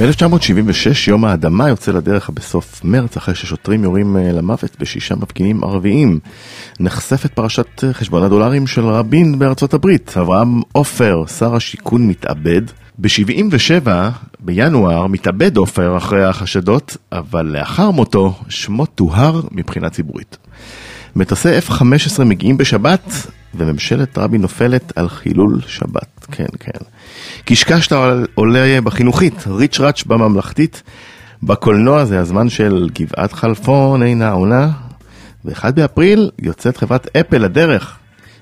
ב-1976 יום האדמה יוצא לדרך בסוף מרץ אחרי ששוטרים יורים אה, למוות בשישה מפגינים ערביים. נחשפת פרשת חשבון הדולרים של רבין בארצות הברית. אברהם עופר, שר השיכון מתאבד. ב-77, בינואר, מתאבד עופר אחרי החשדות, אבל לאחר מותו שמו טוהר מבחינה ציבורית. מטוסי F-15 מגיעים בשבת, וממשלת רבין נופלת על חילול שבת. כן, כן. קשקשת עולה בחינוכית, ריץ' ראץ' בממלכתית. בקולנוע זה הזמן של גבעת חלפון אינה עונה. ו-1 באפריל יוצאת חברת אפל לדרך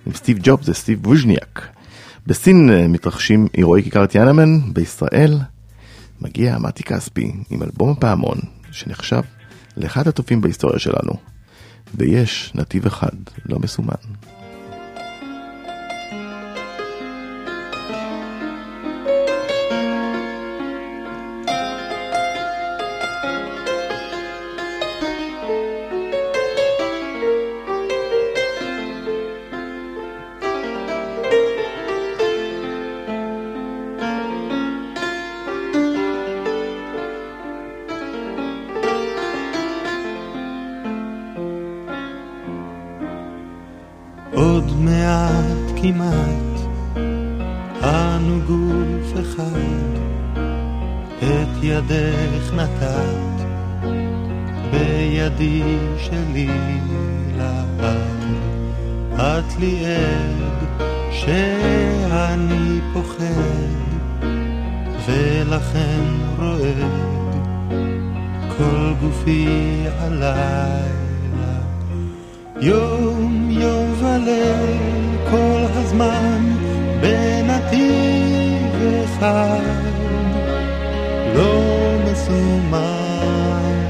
עם סטיב ג'ובס וסטיב ווז'ניאק. בסין מתרחשים אירועי כיכר טיאנמן, בישראל מגיע מתי כספי עם אלבום הפעמון שנחשב לאחד הטובים בהיסטוריה שלנו. ויש נתיב אחד לא מסומן. ידך נתת, בידי שלי לאט. את לי עד שאני פוחד, ולכן רועד כל גופי הלילה. יום יום וליל כל הזמן בינתי וחי. to מעיין.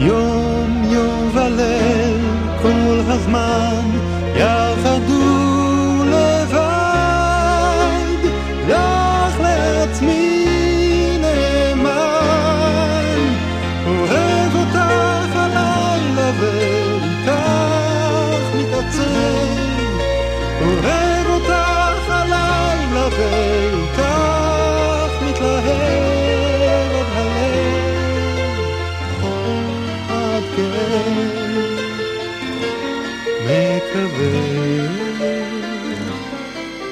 יום יום וליל כל הזמן יד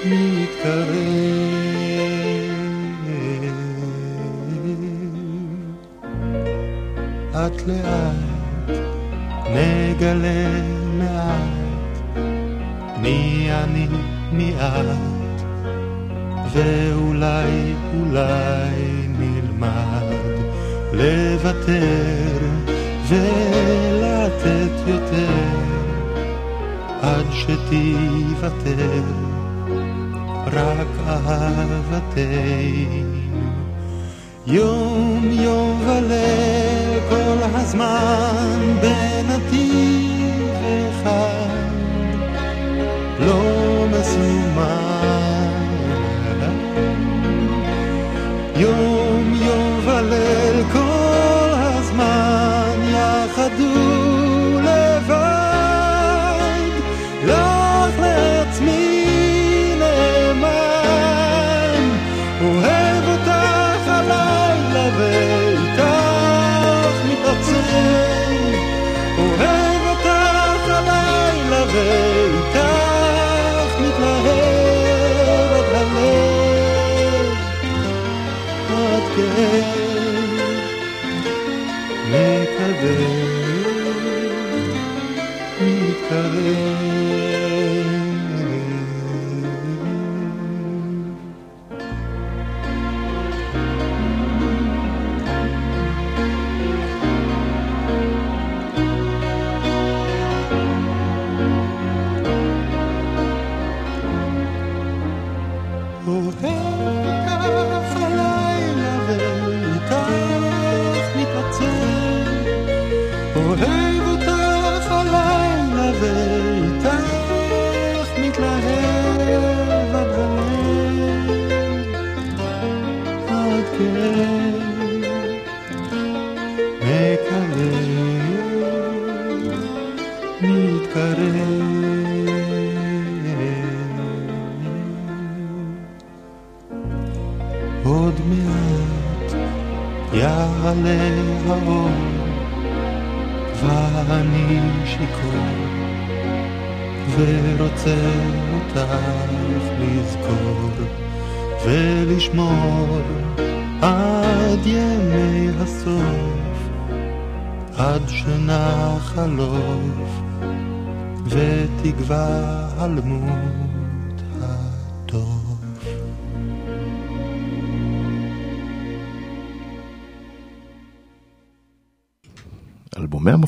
מתקרב. ולתת יותר עד שתיוותר. רק אהבתנו. יום יום וליל כל הזמן בנתיב אחד. לא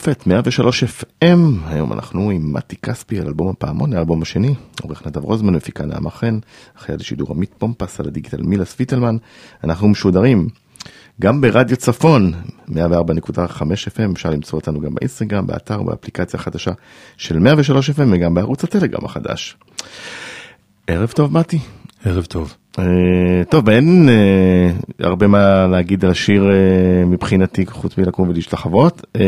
המופת 103 FM, היום אנחנו עם מתי כספי על אלבום הפעמון, האלבום השני, עורך נדב רוזמן, מפיקה נעמה חן, אחרי השידור עמית פומפס על הדיגיטל מילס ויטלמן, אנחנו משודרים גם ברדיו צפון, 104.5 FM, אפשר למצוא אותנו גם באינסטגרם, באתר, באפליקציה החדשה של 103 FM וגם בערוץ הטלגרם החדש. ערב טוב מתי. ערב טוב. Uh, טוב, אין uh, הרבה מה להגיד על השיר uh, מבחינתי, חוץ מלקום ולהשתחוות, uh,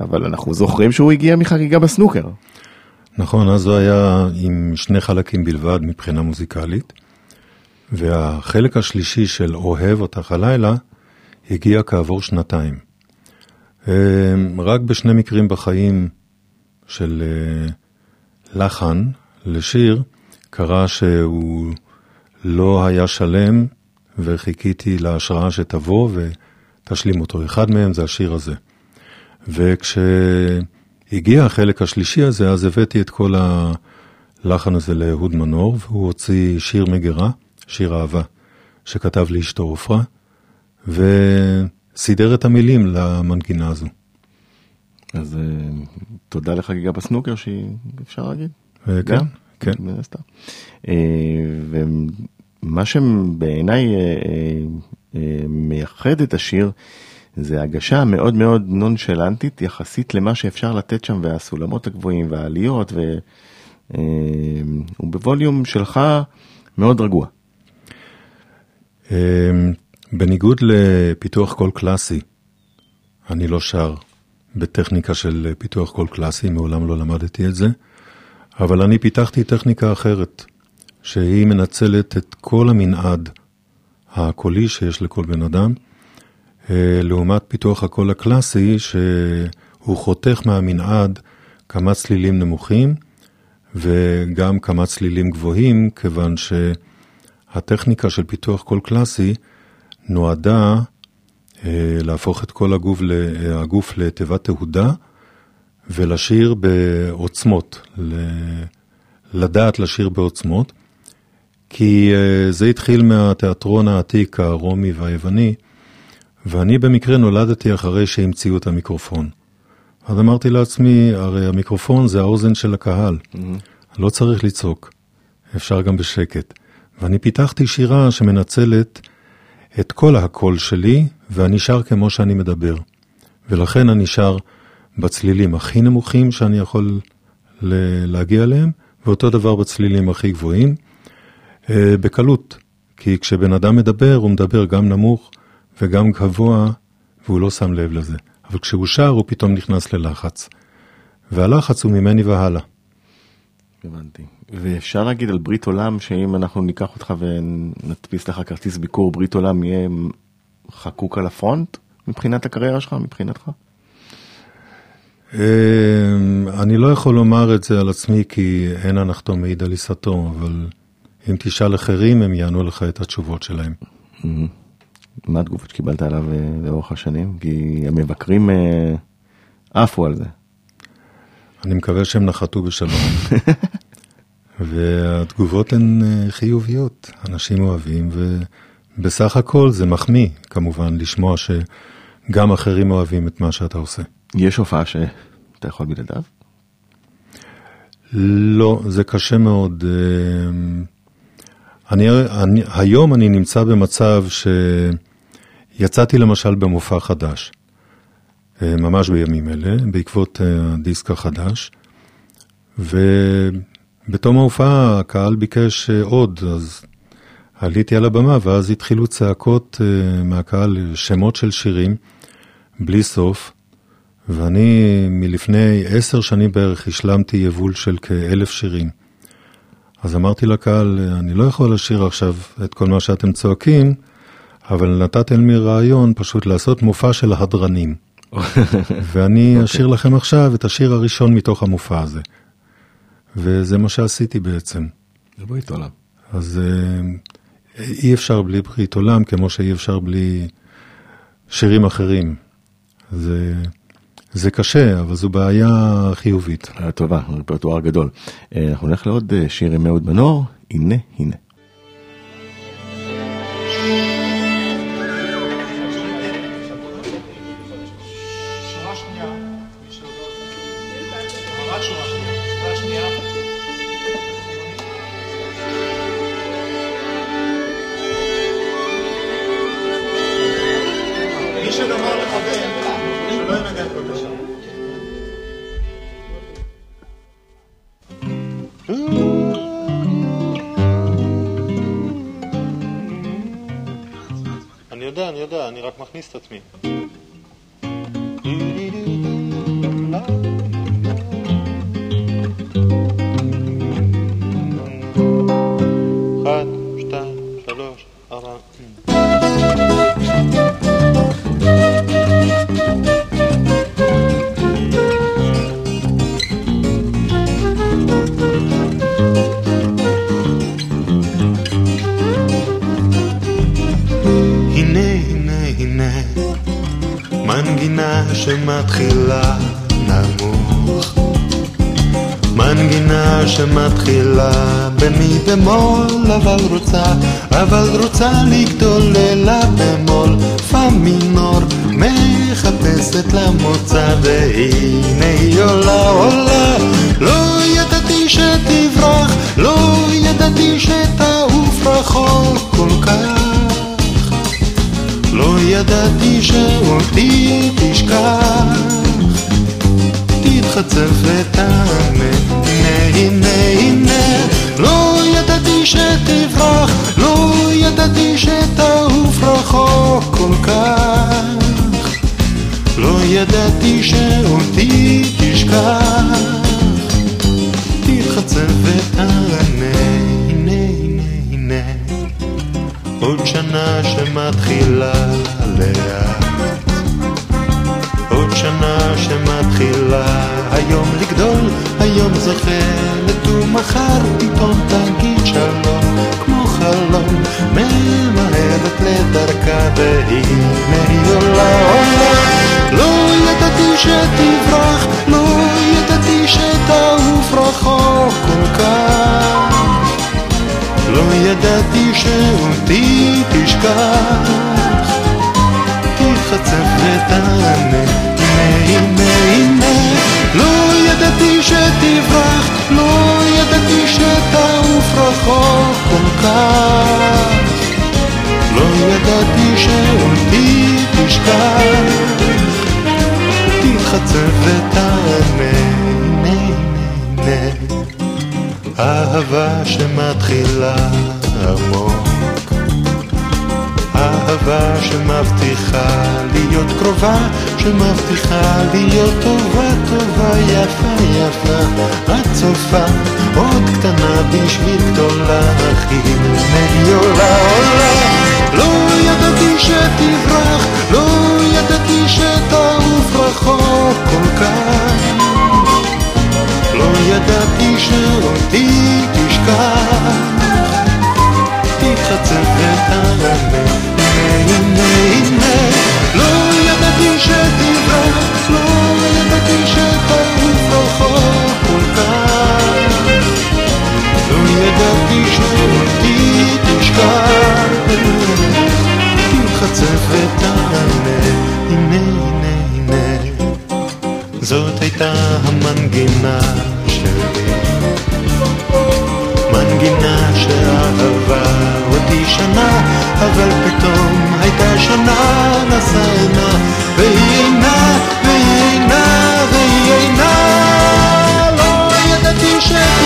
אבל אנחנו זוכרים שהוא הגיע מחגיגה בסנוקר. נכון, אז הוא היה עם שני חלקים בלבד מבחינה מוזיקלית, והחלק השלישי של אוהב אותך הלילה הגיע כעבור שנתיים. רק בשני מקרים בחיים של לחן לשיר, קרה שהוא לא היה שלם, וחיכיתי להשראה שתבוא ותשלים אותו. אחד מהם זה השיר הזה. וכשהגיע החלק השלישי הזה, אז הבאתי את כל הלחן הזה לאהוד מנור, והוא הוציא שיר מגירה, שיר אהבה, שכתב לאשתו עופרה, וסידר את המילים למנגינה הזו. אז תודה לחגיגה בסנוקר, שאפשר להגיד. כן. כן. אה, ומה שבעיניי אה, אה, מייחד את השיר, זה הגשה מאוד מאוד נונשלנטית יחסית למה שאפשר לתת שם והסולמות הגבוהים והעליות, והוא בווליום שלך מאוד רגוע. בניגוד לפיתוח קול קלאסי, אני לא שר בטכניקה של פיתוח קול קלאסי, מעולם לא למדתי את זה. אבל אני פיתחתי טכניקה אחרת, שהיא מנצלת את כל המנעד הקולי שיש לכל בן אדם, אה, לעומת פיתוח הקול הקלאסי, שהוא חותך מהמנעד כמה צלילים נמוכים וגם כמה צלילים גבוהים, כיוון שהטכניקה של פיתוח קול קלאסי נועדה אה, להפוך את כל הגוף, הגוף לתיבת תהודה, ולשיר בעוצמות, לדעת לשיר בעוצמות, כי אה, זה התחיל מהתיאטרון העתיק הרומי והיווני, ואני במקרה נולדתי אחרי שהמציאו את המיקרופון. אז אמרתי לעצמי, הרי המיקרופון זה האוזן של הקהל, mm-hmm. לא צריך לצעוק, אפשר גם בשקט. ואני פיתחתי שירה שמנצלת את כל הקול שלי, ואני שר כמו שאני מדבר. ולכן אני שר בצלילים הכי נמוכים שאני יכול להגיע אליהם, ואותו דבר בצלילים הכי גבוהים, אה, בקלות. כי כשבן אדם מדבר, הוא מדבר גם נמוך וגם גבוה, והוא לא שם לב לזה. אבל כשהוא שר, הוא פתאום נכנס ללחץ. והלחץ הוא ממני והלאה. הבנתי. ואפשר להגיד על ברית עולם, שאם אנחנו ניקח אותך ונדפיס לך כרטיס ביקור, ברית עולם יהיה חקוק על הפרונט מבחינת הקריירה שלך, מבחינתך? אמ, אני לא יכול לומר את זה על עצמי כי אין הנחתו מעיד על עיסתו, אבל אם תשאל אחרים הם יענו לך את התשובות שלהם. מה התגובות שקיבלת עליו אה, לאורך השנים? כי המבקרים אה, עפו על זה. אני מקווה שהם נחתו בשלום. והתגובות הן אה, חיוביות, אנשים אוהבים, ובסך הכל זה מחמיא, כמובן, לשמוע שגם אחרים אוהבים את מה שאתה עושה. יש הופעה שאתה יכול בלעדיו? לא, זה קשה מאוד. אה, אני, אני, היום אני נמצא במצב שיצאתי למשל במופע חדש, אה, ממש בימים אלה, בעקבות אה, הדיסק החדש, ובתום ההופעה הקהל ביקש עוד, אז עליתי על הבמה ואז התחילו צעקות מהקהל, שמות של שירים, בלי סוף. ואני מלפני עשר שנים בערך השלמתי יבול של כאלף שירים. אז אמרתי לקהל, אני לא יכול לשיר עכשיו את כל מה שאתם צועקים, אבל נתתם לי רעיון פשוט לעשות מופע של הדרנים. ואני okay. אשאיר לכם עכשיו את השיר הראשון מתוך המופע הזה. וזה מה שעשיתי בעצם. זה ברית עולם. אז אה, אי אפשר בלי ברית עולם, כמו שאי אפשר בלי שירים אחרים. זה, זה קשה, אבל זו בעיה חיובית. טובה, רפרטואר גדול. אה, אנחנו נלך לעוד אה, שיר עם אהוד מנור, הנה, הנה. במי במול אבל רוצה אבל רוצה לגדול אלה במול. פה מינור מחפשת למוצא והנה היא עולה עולה. לא ידעתי שתברח לא ידעתי שתעוף רחוק כל כך. לא ידעתי שאותי תשכח, תתחצף ותענה, הנה הנה הנה, לא ידעתי שתברח, לא ידעתי שתעוף רחוק כל כך, לא ידעתי שאותי תשכח, תתחצף ותענה עוד שנה שמתחילה לאט שנה שמתחילה. היום לגדול, היום זוכרת ומחר פתאום תגיד שלום כמו חלום ממהרת לדרכה והנה היא עולה. עולה לא ידעתי שתברח, לא ידעתי שתעוף רחוק כל כך. לא ידעתי שאותי תשכח, תחצף ותענה, שתברח, לא ידעתי שתעוף רחוק כל כך, לא ידעתי שאותי תשכח, תחצף ותענה, אהבה שמתחילה עמוק אהבה שמבטיחה להיות קרובה, שמבטיחה להיות טובה, טובה, יפה, יפה, את צופה, עוד קטנה בשביל גדולה, הכי נהי עולה, עולה. לא ידעתי שתברח, לא ידעתי שתעוף רחוק כל כך. לא ידעתי שאותי תשכח, שאותי תשכח, תתחצף ותענה, הנה הנה הנה זאת הייתה המנגינה שלי. מנגינה שאהבה אותי שנה, אבל פתאום הייתה שנה נסענה, והיא אינה, והיא אינה, והיא אינה. לא ידעתי שתברח,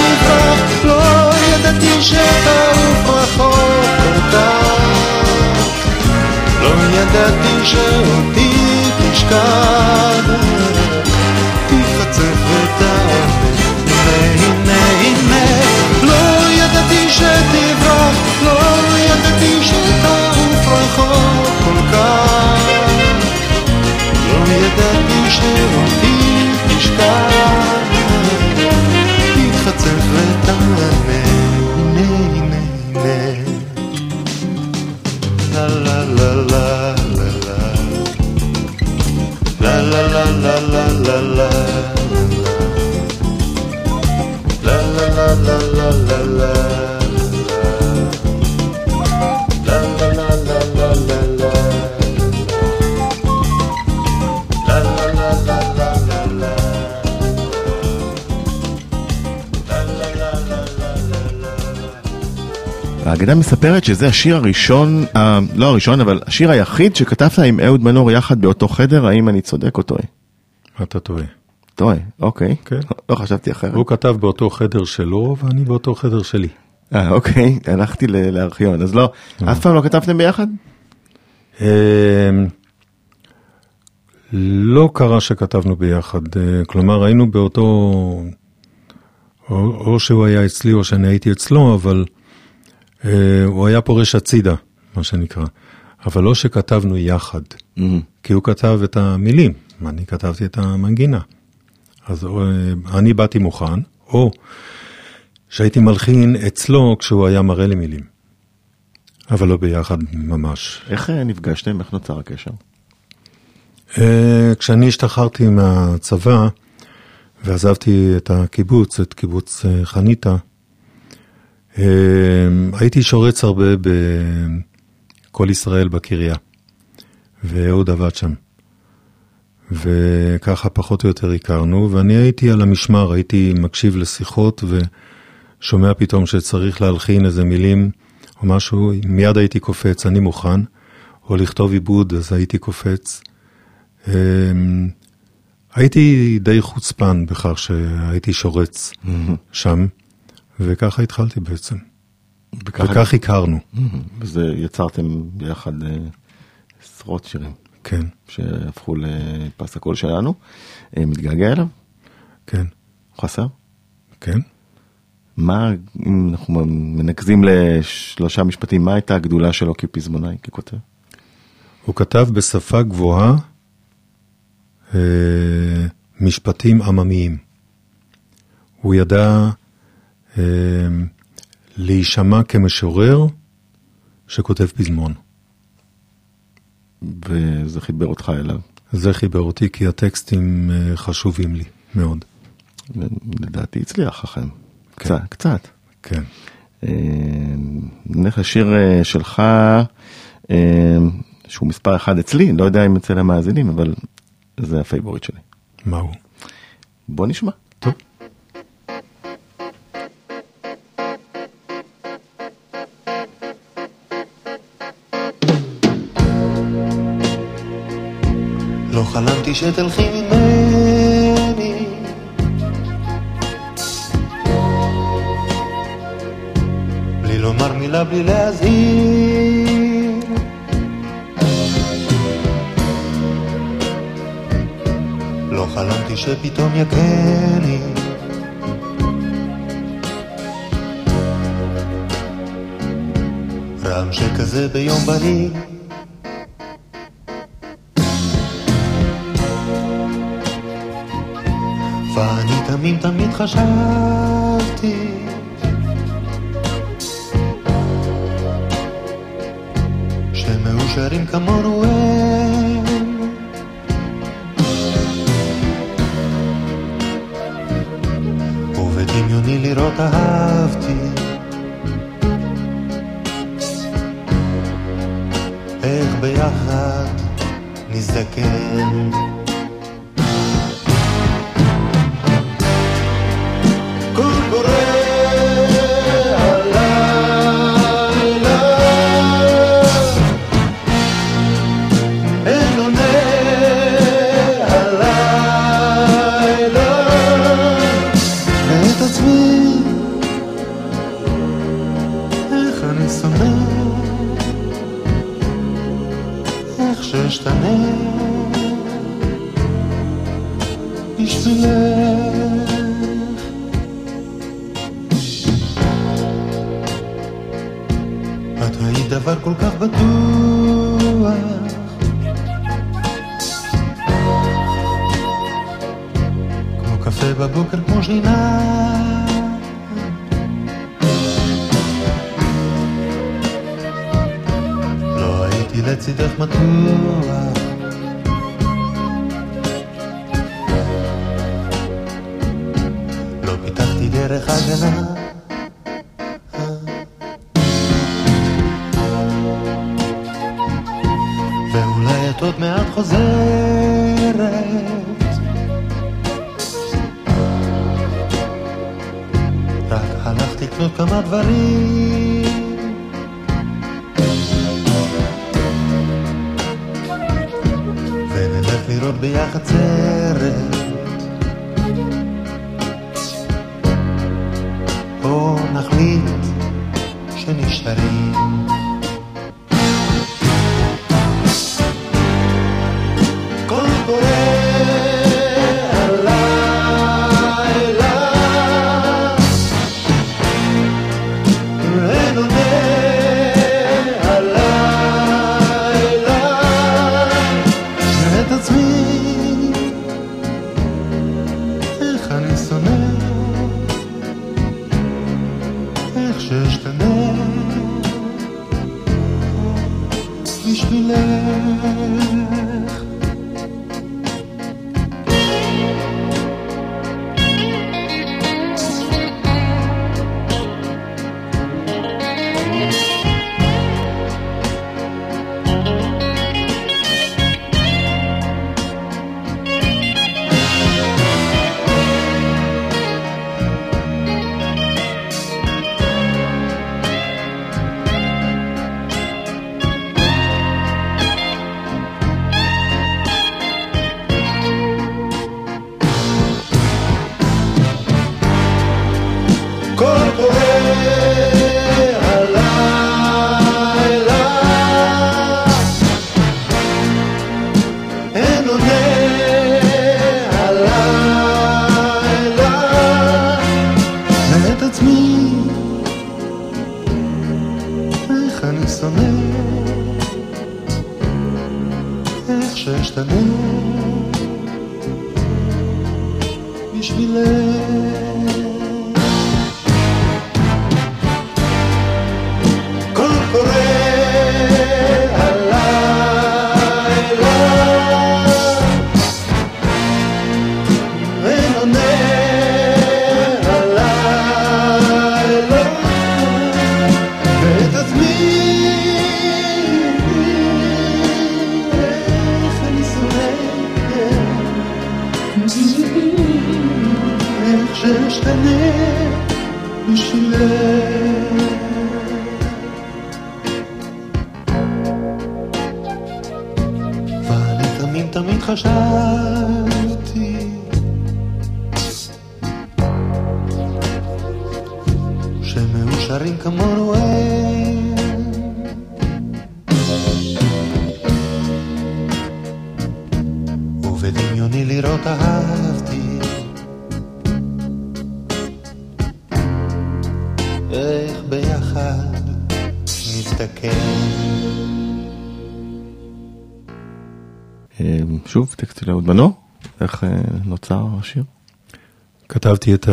ידעתי שאותי תשכח. תפצף ותערפף והנה הנה. לא ידעתי שתברח לא ידעתי שתעוף רחוק כל כך. לא ידעתי שאותי תשכח. la la la la la la la la האגדה מספרת שזה השיר הראשון, לא הראשון, אבל השיר היחיד שכתבת עם אהוד מנור יחד באותו חדר, האם אני צודק או טועה? אתה טועה. טועה, אוקיי. כן. לא חשבתי אחרת. הוא כתב באותו חדר שלו, ואני באותו חדר שלי. אה, אוקיי, הלכתי ל- לארכיון, אז לא, אף פעם לא כתבתם ביחד? אמ, לא קרה שכתבנו ביחד, אה, כלומר היינו באותו, או, או שהוא היה אצלי או שאני הייתי אצלו, אבל אה, הוא היה פורש הצידה, מה שנקרא, אבל לא שכתבנו יחד, אמ, כי הוא כתב את המילים, ואני כתבתי את המנגינה. אז אה, אני באתי מוכן, או שהייתי מלחין אצלו כשהוא היה מראה לי מילים, אבל לא ביחד ממש. איך אה, נפגשתם? איך נוצר הקשר? אה, כשאני השתחררתי מהצבא ועזבתי את הקיבוץ, את קיבוץ חניתה, הייתי שורץ הרבה בכל ישראל בקריה, ואהוד עבד שם. וככה פחות או יותר הכרנו, ואני הייתי על המשמר, הייתי מקשיב לשיחות ושומע פתאום שצריך להלחין איזה מילים או משהו, מיד הייתי קופץ, אני מוכן, או לכתוב עיבוד, אז הייתי קופץ. אמ, הייתי די חוצפן בכך שהייתי שורץ שם, וככה התחלתי בעצם. וככה- וכך הכרנו, אמ, וזה יצרתם ביחד אה, עשרות שירים כן, שהפכו לפס הקול שלנו. אה, מתגעגע אליו? כן, חסר? כן. מה, אם אנחנו מנקזים לשלושה משפטים, מה הייתה הגדולה שלו כפזמונאי, ככותב? הוא כתב בשפה גבוהה אה, משפטים עממיים. הוא ידע אה, להישמע כמשורר שכותב פזמון. וזה חיבר אותך אליו. זה חיבר אותי כי הטקסטים אה, חשובים לי מאוד. לדעתי הצליח לכם. קצת, קצת. כן. אה, נלך לשיר אה, שלך, שהוא מספר אחד אצלי, לא יודע אם אצל המאזינים, אבל זה ה favorite שלי. מהו? בוא נשמע. חלמתי שתלכי ממני. בלי לומר מילה, בלי להזהיר. לא חלמתי שפתאום יכני רעם שכזה ביום בהיר תמים תמיד חשבתי. שמאושרים כמונו הם. ובדמיוני לראות אהבתי. איך ביחד נזדקן כל כך בטוח. כמו קפה בבוקר, כמו שינה. לא הייתי לצידך מתוח. לא פיתחתי דרך הגנה הלכתי לקנות כמה דברים. ונלך לראות ביחד סרט. בוא נחליט שנשארים. נזדקן אה, שוב, טקסט של אהוד בנו, איך אה, נוצר השיר? כתבתי את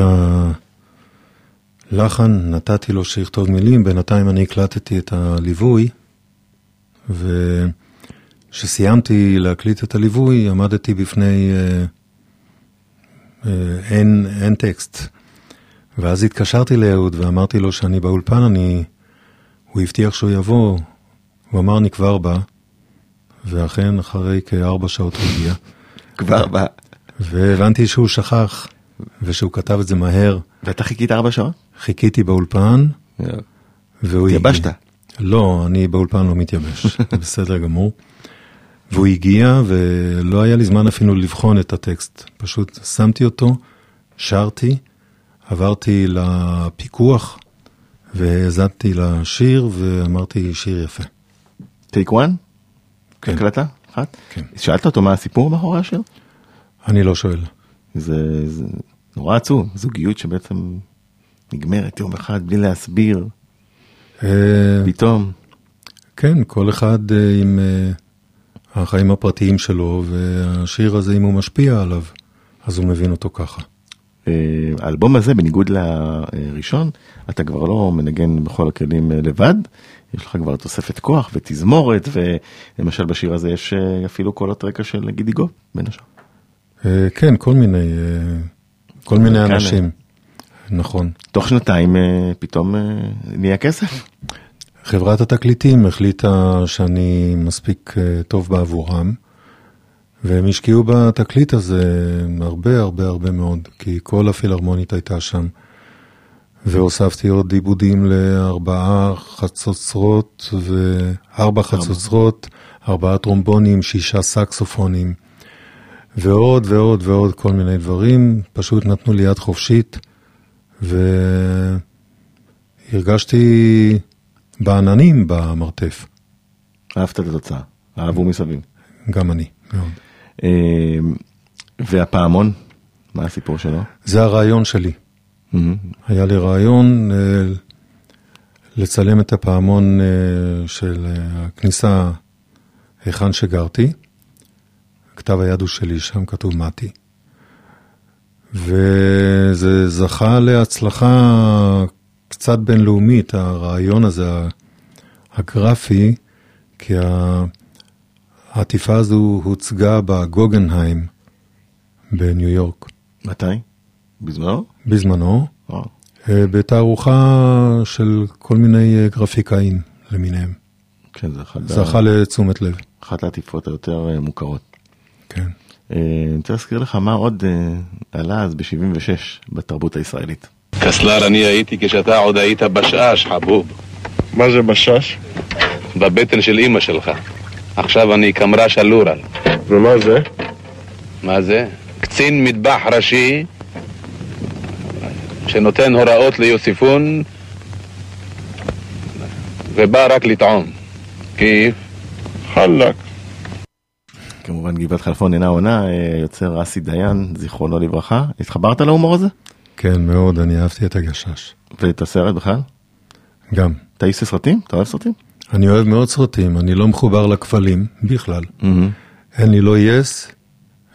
הלחן, נתתי לו שיכתוב מילים, בינתיים אני הקלטתי את הליווי, וכשסיימתי להקליט את הליווי, עמדתי בפני אה, אה, אין, אין טקסט. ואז התקשרתי לאהוד ואמרתי לו שאני באולפן, אני... הוא הבטיח שהוא יבוא, הוא אמר אני כבר בא, ואכן אחרי כארבע שעות הוא הגיע. כבר בא. והבנתי שהוא שכח, ושהוא כתב את זה מהר. ואתה חיכית ארבע שעות? חיכיתי באולפן, והוא... התייבשת. הגיע. לא, אני באולפן לא מתייבש, זה בסדר גמור. והוא הגיע, ולא היה לי זמן אפילו לבחון את הטקסט. פשוט שמתי אותו, שרתי, עברתי לפיקוח, והאזנתי לשיר, ואמרתי, שיר יפה. טייק וואן? כן. הקלטה? אחת? כן. שאלת אותו מה הסיפור מאחורי השיר? אני לא שואל. זה, זה נורא עצוב, זוגיות שבעצם נגמרת יום אחד בלי להסביר, אה, פתאום. כן, כל אחד אה, עם אה, החיים הפרטיים שלו, והשיר הזה, אם הוא משפיע עליו, אז הוא מבין אותו ככה. האלבום הזה, בניגוד לראשון, אתה כבר לא מנגן בכל הכלים אה, לבד, יש לך כבר תוספת כוח ותזמורת, ולמשל בשיר הזה יש אה, אפילו קולות רקע של גידי גוב, בין השאר. אה, כן, כל מיני, כל מיני כאן, אנשים. נכון. תוך שנתיים פתאום נהיה כסף. חברת התקליטים החליטה שאני מספיק טוב בעבורם, והם השקיעו בתקליט הזה הרבה הרבה הרבה מאוד, כי כל הפילהרמונית הייתה שם. והוספתי עוד עיבודים לארבעה חצוצרות וארבע חצוצרות, ארבעה טרומבונים, שישה סקסופונים. ועוד ועוד ועוד כל מיני דברים, פשוט נתנו לי יד חופשית, והרגשתי בעננים במרתף, אהבת את התוצאה, אהבו מסביב. גם אני, מאוד. אה, והפעמון, מה הסיפור שלו? זה הרעיון שלי. היה לי רעיון אה, לצלם את הפעמון אה, של אה, הכניסה היכן שגרתי. כתב היד הוא שלי, שם כתוב מתי. וזה זכה להצלחה קצת בינלאומית, הרעיון הזה, הגרפי, כי העטיפה הזו הוצגה בגוגנהיים בניו יורק מתי? בזמנו? בזמנו. וואו. אה, בתערוכה של כל מיני אה, גרפיקאים למיניהם. כן, זה אחד ה- זכה לתשומת לב, אחת העטיפות היותר אה, מוכרות. כן. אה, אני רוצה להזכיר לך מה עוד אה, עלה אז ב-76 בתרבות הישראלית. קסלר אני הייתי כשאתה עוד היית בשאש, חבוב. מה זה בשש? בבטן של אימא שלך. עכשיו אני קמרש אלורל. ומה זה? מה זה? קצין מטבח ראשי שנותן הוראות ליוסיפון ובא רק לטעום. כיף? חלק. כמובן גבעת חלפון אינה עונה, אה, יוצר אסי דיין, זיכרונו לברכה. התחברת להומור הזה? כן, מאוד, אני אהבתי את הגשש. ואת הסרט בכלל? גם. אתה איש סרטים? אתה אוהב סרטים? אני אוהב מאוד סרטים, אני לא מחובר לכבלים בכלל. מהמם. אין לי לא יס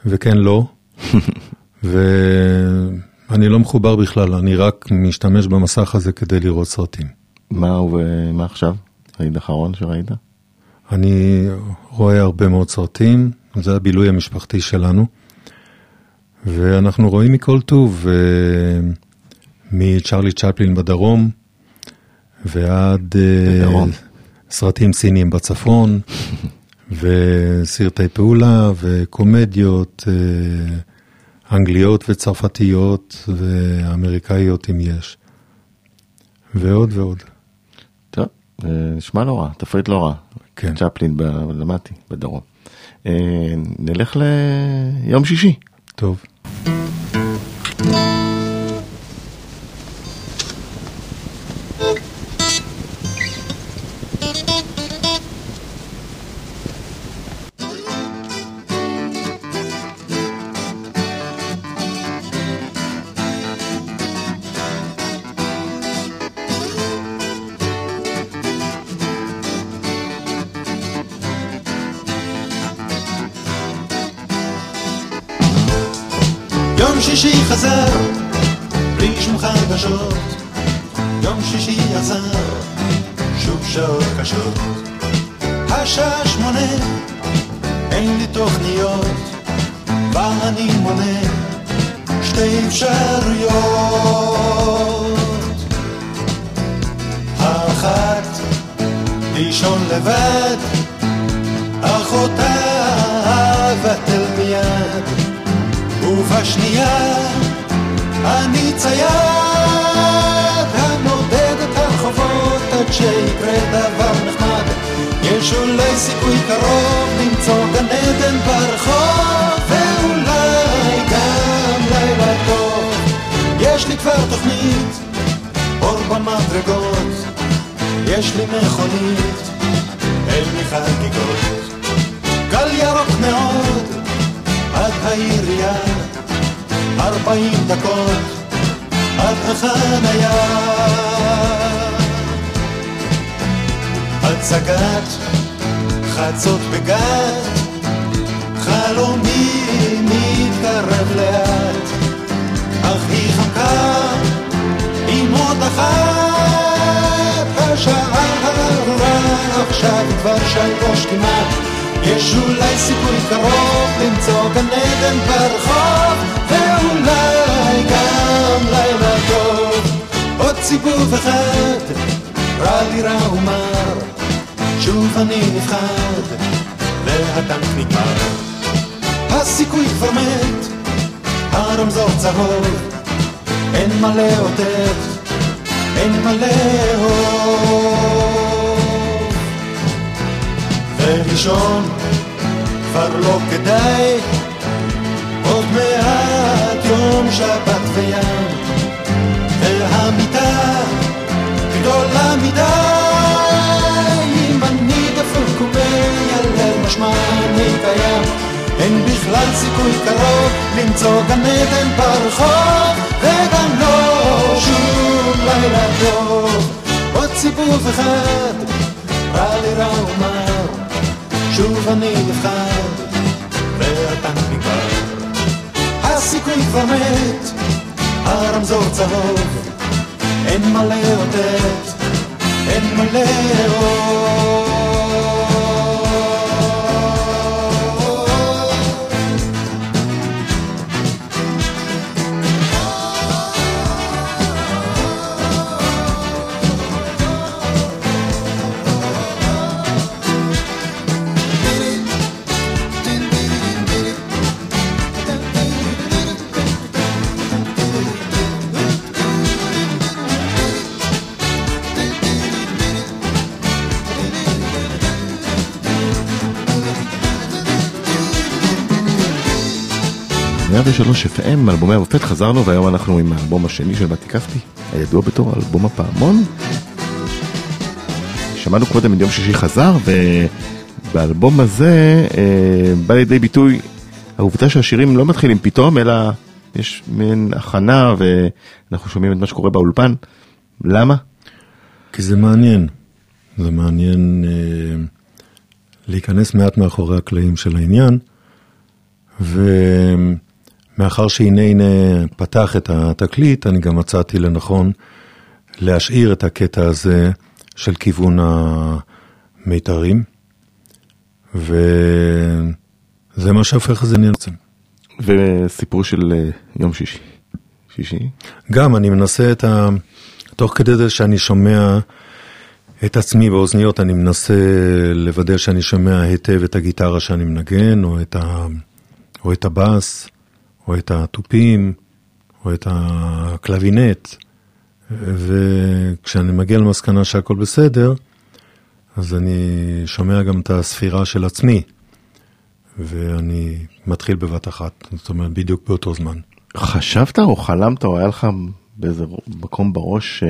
וכן לא, ואני לא מחובר בכלל, אני רק משתמש במסך הזה כדי לראות סרטים. מה ומה עכשיו? העיד האחרון שראית? אני רואה הרבה מאוד סרטים, זה הבילוי המשפחתי שלנו, ואנחנו רואים מכל טוב, מצ'רלי צ'פלין בדרום, ועד אה, בדרום. סרטים סיניים בצפון, וסרטי פעולה, וקומדיות אה, אנגליות וצרפתיות, ואמריקאיות אם יש, ועוד ועוד. טוב, אה, נשמע לא רע, תפריט לא רע. כן. צ'פלין, ב- למדתי, בדרום. אה, נלך ליום שישי. טוב. יום תוכנית אור במדרגות יש לי מכונית אין לי חגיגות גל ירוק מאוד עד העירייה, ארבעים דקות עד החניה. הצגת חצות בגת, חלומי מתקרב לאט, אך היא חמקה עוד אחת, השעה עכשיו כבר שלוש כמעט. יש אולי סיכוי קרוב למצוא גן עדן ברחוב ואולי גם לילה טוב. עוד סיבוב אחד רע לי רע ומר שוב אני נפחד והטנק נגמר. הסיכוי כבר מת הרמזור צהוב אין מה לאותת אין מה לאהוב ולישון כבר לא כדאי, עוד מעט יום שבת וים, והמיטה גדולה מדי, אם אני דפוק ומיילל משמע אני קיים, אין בכלל סיכוי קרוב למצוא גן עדן ברחוב, וגם לא סיבוב אחד, רע לי רע ומר, שוב אני לבחר, והטנק נגמר. הסיכוי כבר מת, הרמזור צהוב, אין מה לאותת, אין מה לאהוב. מאה ושלוש FM, אלבומי המופת, חזרנו והיום אנחנו עם האלבום השני של מתי כספי, הידוע בתור אלבום הפעמון. שמענו קודם את יום שישי חזר, ובאלבום הזה אה, בא לידי ביטוי העובדה שהשירים לא מתחילים פתאום, אלא יש מין הכנה ואנחנו שומעים את מה שקורה באולפן. למה? כי זה מעניין. זה מעניין אה, להיכנס מעט מאחורי הקלעים של העניין, ומאחר שהנה הנה פתח את התקליט, אני גם מצאתי לנכון להשאיר את הקטע הזה של כיוון המיתרים, וזה מה שהופך את זה עניין. וסיפור של אה, יום שישי. שישי? גם, אני מנסה את ה... תוך כדי זה שאני שומע את עצמי באוזניות, אני מנסה לוודא שאני שומע היטב את הגיטרה שאני מנגן, או את, ה... או את הבאס, או את התופים, או את הקלבינט. וכשאני מגיע למסקנה שהכל בסדר, אז אני שומע גם את הספירה של עצמי, ואני מתחיל בבת אחת, זאת אומרת, בדיוק באותו זמן. חשבת או חלמת או היה לך באיזה מקום בראש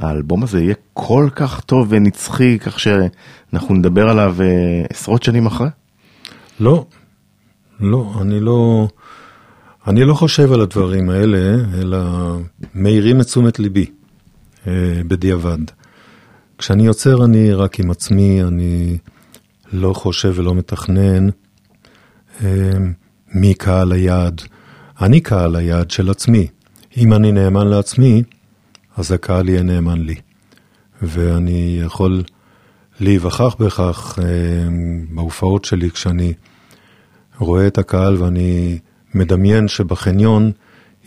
שהאלבום הזה יהיה כל כך טוב ונצחי כך שאנחנו נדבר עליו אה, עשרות שנים אחרי? לא, לא, אני לא, אני לא חושב על הדברים האלה, אלא מאירים את תשומת ליבי אה, בדיעבד. כשאני יוצר אני רק עם עצמי, אני לא חושב ולא מתכנן אה, מי קהל היעד. אני קהל היעד של עצמי. אם אני נאמן לעצמי, אז הקהל יהיה נאמן לי. ואני יכול להיווכח בכך אה, בהופעות שלי כשאני רואה את הקהל ואני מדמיין שבחניון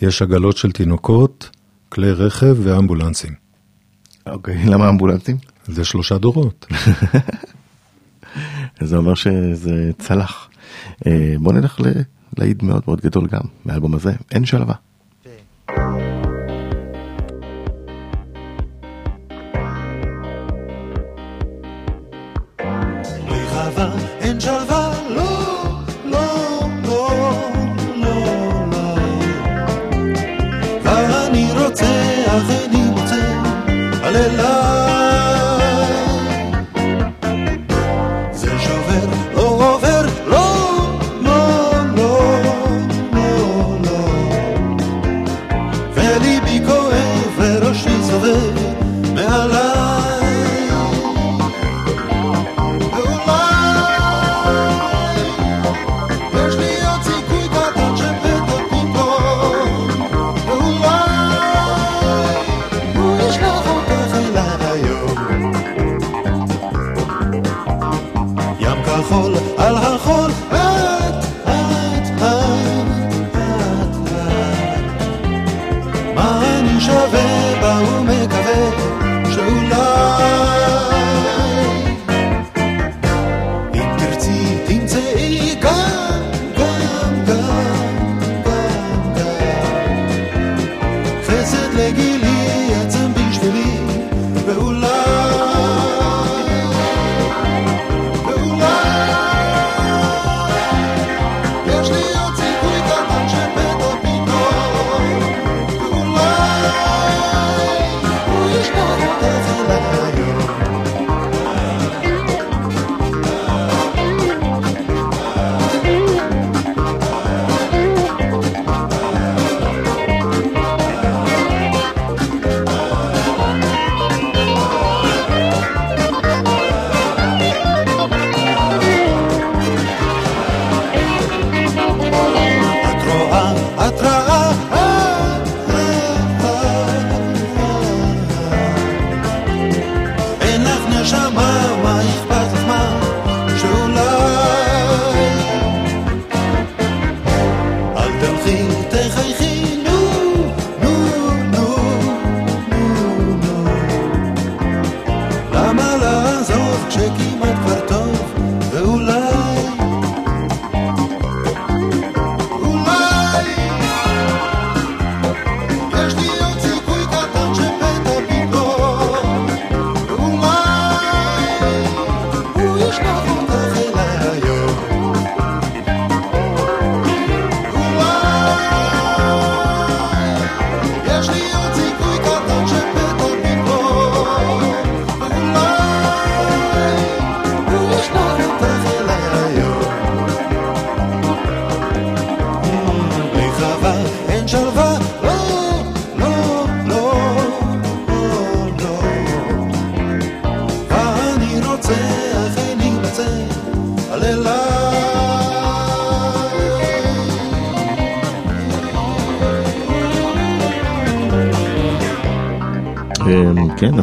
יש עגלות של תינוקות, כלי רכב ואמבולנסים. אוקיי, למה אמבולנסים? זה שלושה דורות. זה אומר שזה צלח. אה, בוא נלך להיט מאוד מאוד גדול גם מהאלבום הזה, אין שלווה. Gesetz legi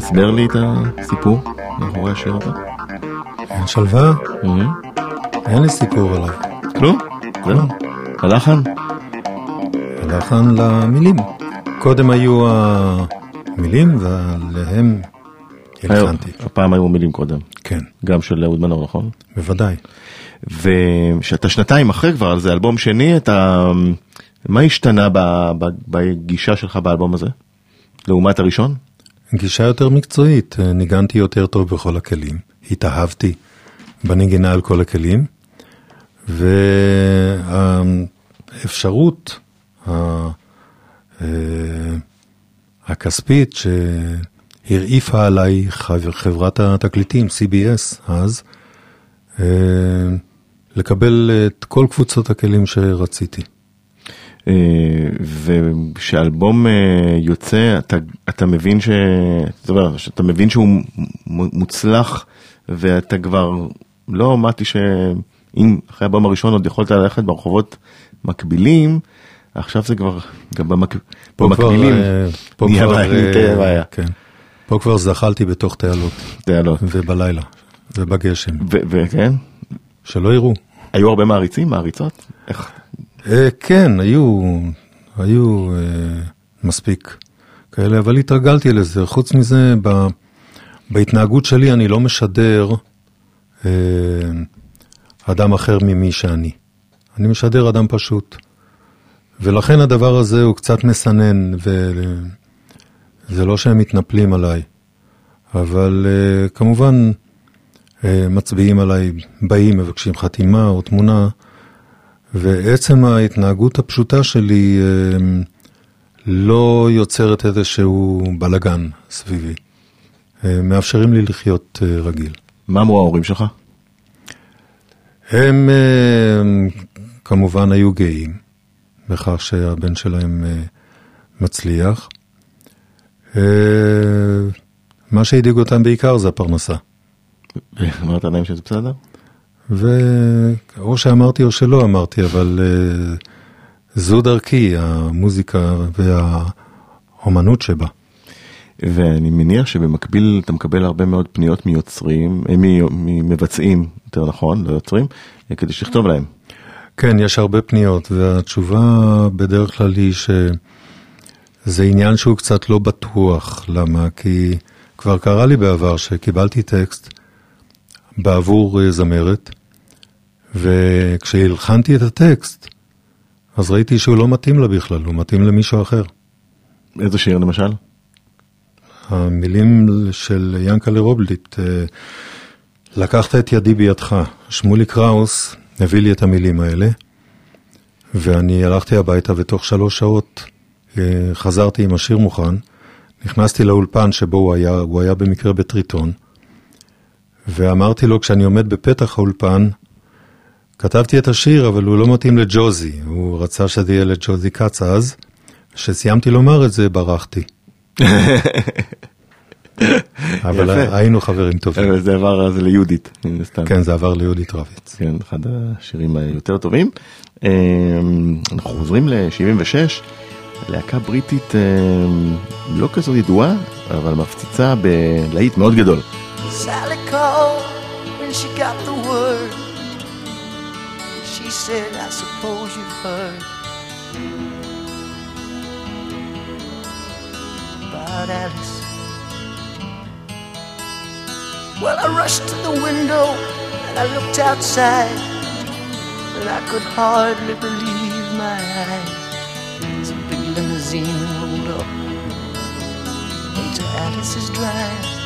הסבר לי את הסיפור מאחורי השיר הזה. אין שלווה? אין לי סיפור עליו. כלום? זהו. הלחן? הלחן למילים. קודם היו המילים ועליהם הלחנתי. הפעם היו מילים קודם. כן, גם של אהוד מנור, נכון? בוודאי. ושאתה שנתיים אחרי כבר, זה אלבום שני, אתה... מה השתנה בגישה שלך באלבום הזה? לעומת הראשון? גישה יותר מקצועית, ניגנתי יותר טוב בכל הכלים, התאהבתי בנגינה על כל הכלים, והאפשרות אה, הכספית שהרעיפה עליי חב- חברת התקליטים, CBS אז, אה, לקבל את כל קבוצות הכלים שרציתי. אה, וכשאלבום אה, יוצא, אתה, אתה מבין ש... שאתה מבין שהוא מוצלח, ואתה כבר לא אמרתי שאם אחרי האלבום הראשון עוד יכולת ללכת ברחובות מקבילים, עכשיו זה כבר, גם במק... פה במקבילים, אה, פה נהיה כבר, בעיה, אה. כן. פה כבר זחלתי בתוך תעלות, לא. ובלילה, ובגשם, וכן, שלא יראו. היו הרבה מעריצים, מעריצות? איך? אה, כן, היו, היו אה, מספיק כאלה, אבל התרגלתי לזה. חוץ מזה, ב, בהתנהגות שלי אני לא משדר אה, אדם אחר ממי שאני. אני משדר אדם פשוט. ולכן הדבר הזה הוא קצת מסנן, וזה לא שהם מתנפלים עליי, אבל כמובן מצביעים עליי, באים, מבקשים חתימה או תמונה. ועצם ההתנהגות הפשוטה שלי אה, לא יוצרת איזשהו בלגן סביבי. אה, מאפשרים לי לחיות אה, רגיל. מה אמרו ההורים שלך? הם אה, כמובן היו גאים בכך שהבן שלהם מצליח. מה שהדאיג אותם בעיקר זה הפרנסה. אמרת להם שזה בסדר? ואו שאמרתי או שלא אמרתי, אבל uh, זו דרכי, המוזיקה והאומנות שבה. ואני מניח שבמקביל אתה מקבל הרבה מאוד פניות מיוצרים, אה, ממבצעים, יותר נכון, לא יוצרים, אה, כדי שתכתוב להם. כן, יש הרבה פניות, והתשובה בדרך כלל היא שזה עניין שהוא קצת לא בטוח. למה? כי כבר קרה לי בעבר שקיבלתי טקסט בעבור אה, זמרת, וכשהלחנתי את הטקסט, אז ראיתי שהוא לא מתאים לה בכלל, הוא מתאים למישהו אחר. איזה שיר למשל? המילים של ינקלה רובליט, אה, לקחת את ידי בידך. שמולי קראוס הביא לי את המילים האלה, ואני הלכתי הביתה ותוך שלוש שעות אה, חזרתי עם השיר מוכן, נכנסתי לאולפן שבו הוא היה, הוא היה במקרה בטריטון, ואמרתי לו כשאני עומד בפתח האולפן, כתבתי את השיר, אבל הוא לא מתאים לג'וזי, הוא רצה שזה יהיה לג'וזי כץ אז, כשסיימתי לומר את זה, ברחתי. אבל יפה. היינו חברים טובים. זה עבר אז ליהודית, מן הסתם. כן, זה עבר ליהודית רביץ. כן, אחד השירים היותר טובים. אה, אנחנו חוזרים ל-76, להקה בריטית אה, לא כזאת ידועה, אבל מפציצה בלהיט מאוד גדול. Sally called when she got the word. She said, I suppose you've heard about Alice. Well, I rushed to the window and I looked outside, and I could hardly believe my eyes. A big limousine rolled up into Alice's drive.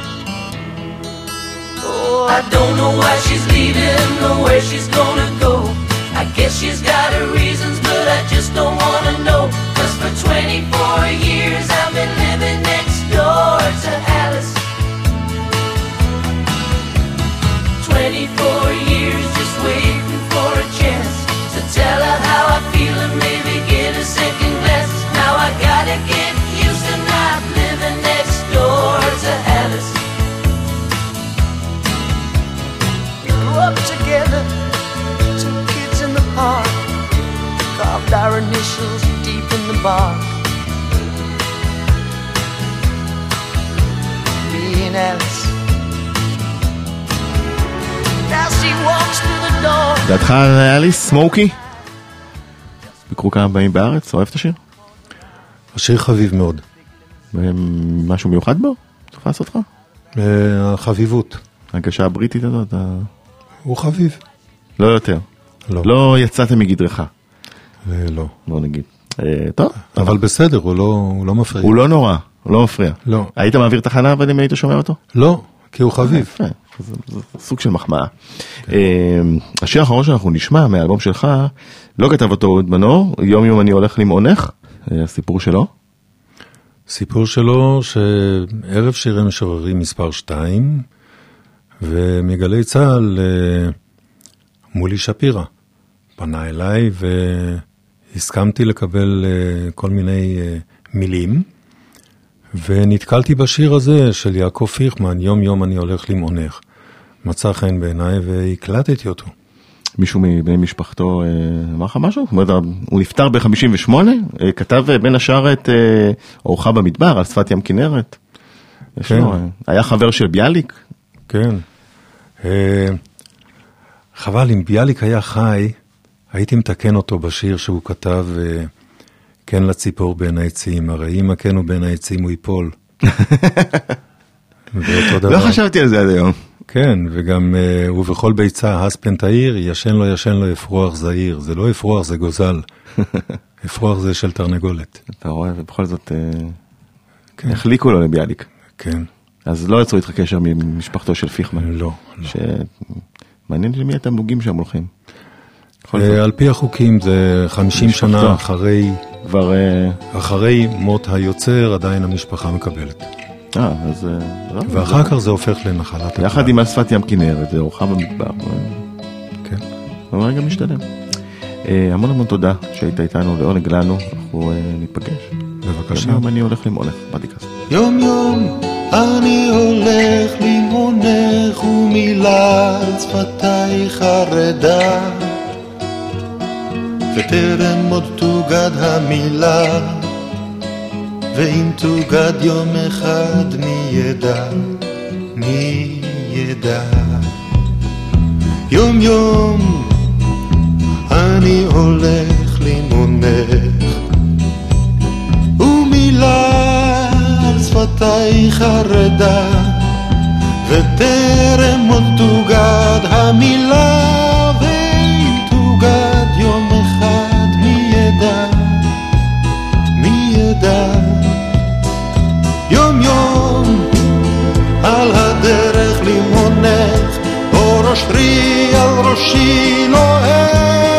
Oh, I don't know why she's leaving or where she's gonna go. I guess she's got her reasons, but I just don't wanna know. Cause for 24 years I've been living next door to Alice. 24 years just waiting for a chance to tell her how I feel and maybe get a second glance. Now I gotta get initials deep in the bark. Me and Alice. Now she walks through the door. דעתך על אליס סמוקי? ביקרו כמה פעמים בארץ? אוהב את השיר? השיר חביב מאוד. משהו מיוחד בו? תפס אותך? אה, החביבות. הגשה הבריטית הזאת? הוא חביב. לא יותר. לא. לא יצאתם מגדרך, אה, לא. בוא נגיד. אה, טוב, אבל בסדר, הוא לא, הוא לא מפריע. הוא לא נורא, הוא לא מפריע. לא. היית מעביר תחנה אבל אם היית שומע אותו? לא, כי הוא חביב. יפה, זה, זה סוג של מחמאה. אה, השיר האחרון שאנחנו נשמע מהאלבום שלך, לא כתב אותו אהוד מנור, יום יום אני הולך למעונך, אה, הסיפור שלו. סיפור שלו שערב שירי משוררים מספר 2, ומגלי צה"ל אה, מולי שפירא פנה אליי והסכמתי לקבל אה, כל מיני אה, מילים, ונתקלתי בשיר הזה של יעקב פיכמן, יום יום אני הולך למעונך. מצא חן בעיניי והקלטתי אותו. מישהו מבני משפחתו אה, אמר לך משהו? זאת אומרת, הוא נפטר ב-58, אה, כתב בין השאר את אורחה במדבר על שפת ים כנרת. כן. לו, היה חבר של ביאליק, כן. חבל, אם ביאליק היה חי, הייתי מתקן אותו בשיר שהוא כתב, אה, כן לציפור בין העצים, הרי אם הכן הוא בין העצים הוא ייפול. ואותו דבר. לא חשבתי על זה עד היום. כן, וגם אה, ובכל ביצה הספן תאיר, ישן לו ישן לו אפרוח זעיר. זה לא אפרוח, זה גוזל. אפרוח זה של תרנגולת. אתה רואה, ובכל זאת אה, כן. החליקו לו לביאליק. כן. אז לא יצרו איתך קשר ממשפחתו של פיכמן. לא, לא. מעניין למי התמלוגים שם הולכים. בכל זאת, אה, על פי החוקים זה 50 משפחתו. שנה אחרי, כבר... אה, אחרי מות היוצר, עדיין המשפחה מקבלת. אה, אז... אה, לא, ואחר כך זה הופך לנחלת יחד. עם על שפת ים כנרת, זה אורחה במדבר. כן. זה רגע משתלם. המון המון תודה שהיית איתנו, לעונג לנו, אנחנו ניפגש. בבקשה. היום אני הולך למעונך, בדיקאסט. יום יום אני הולך למעונך ומילה על שפתיי חרדה וטרם עוד תוגד המילה ואם תוגד יום אחד מי ידע, מי ידע? יום יום אני הולך למעונך ומילה על שפתיי חרדה וטרם עוד תוגד המילה ידע, מי ידע יום יום על הדרך לימונך אור אושרי על ראשי לוהט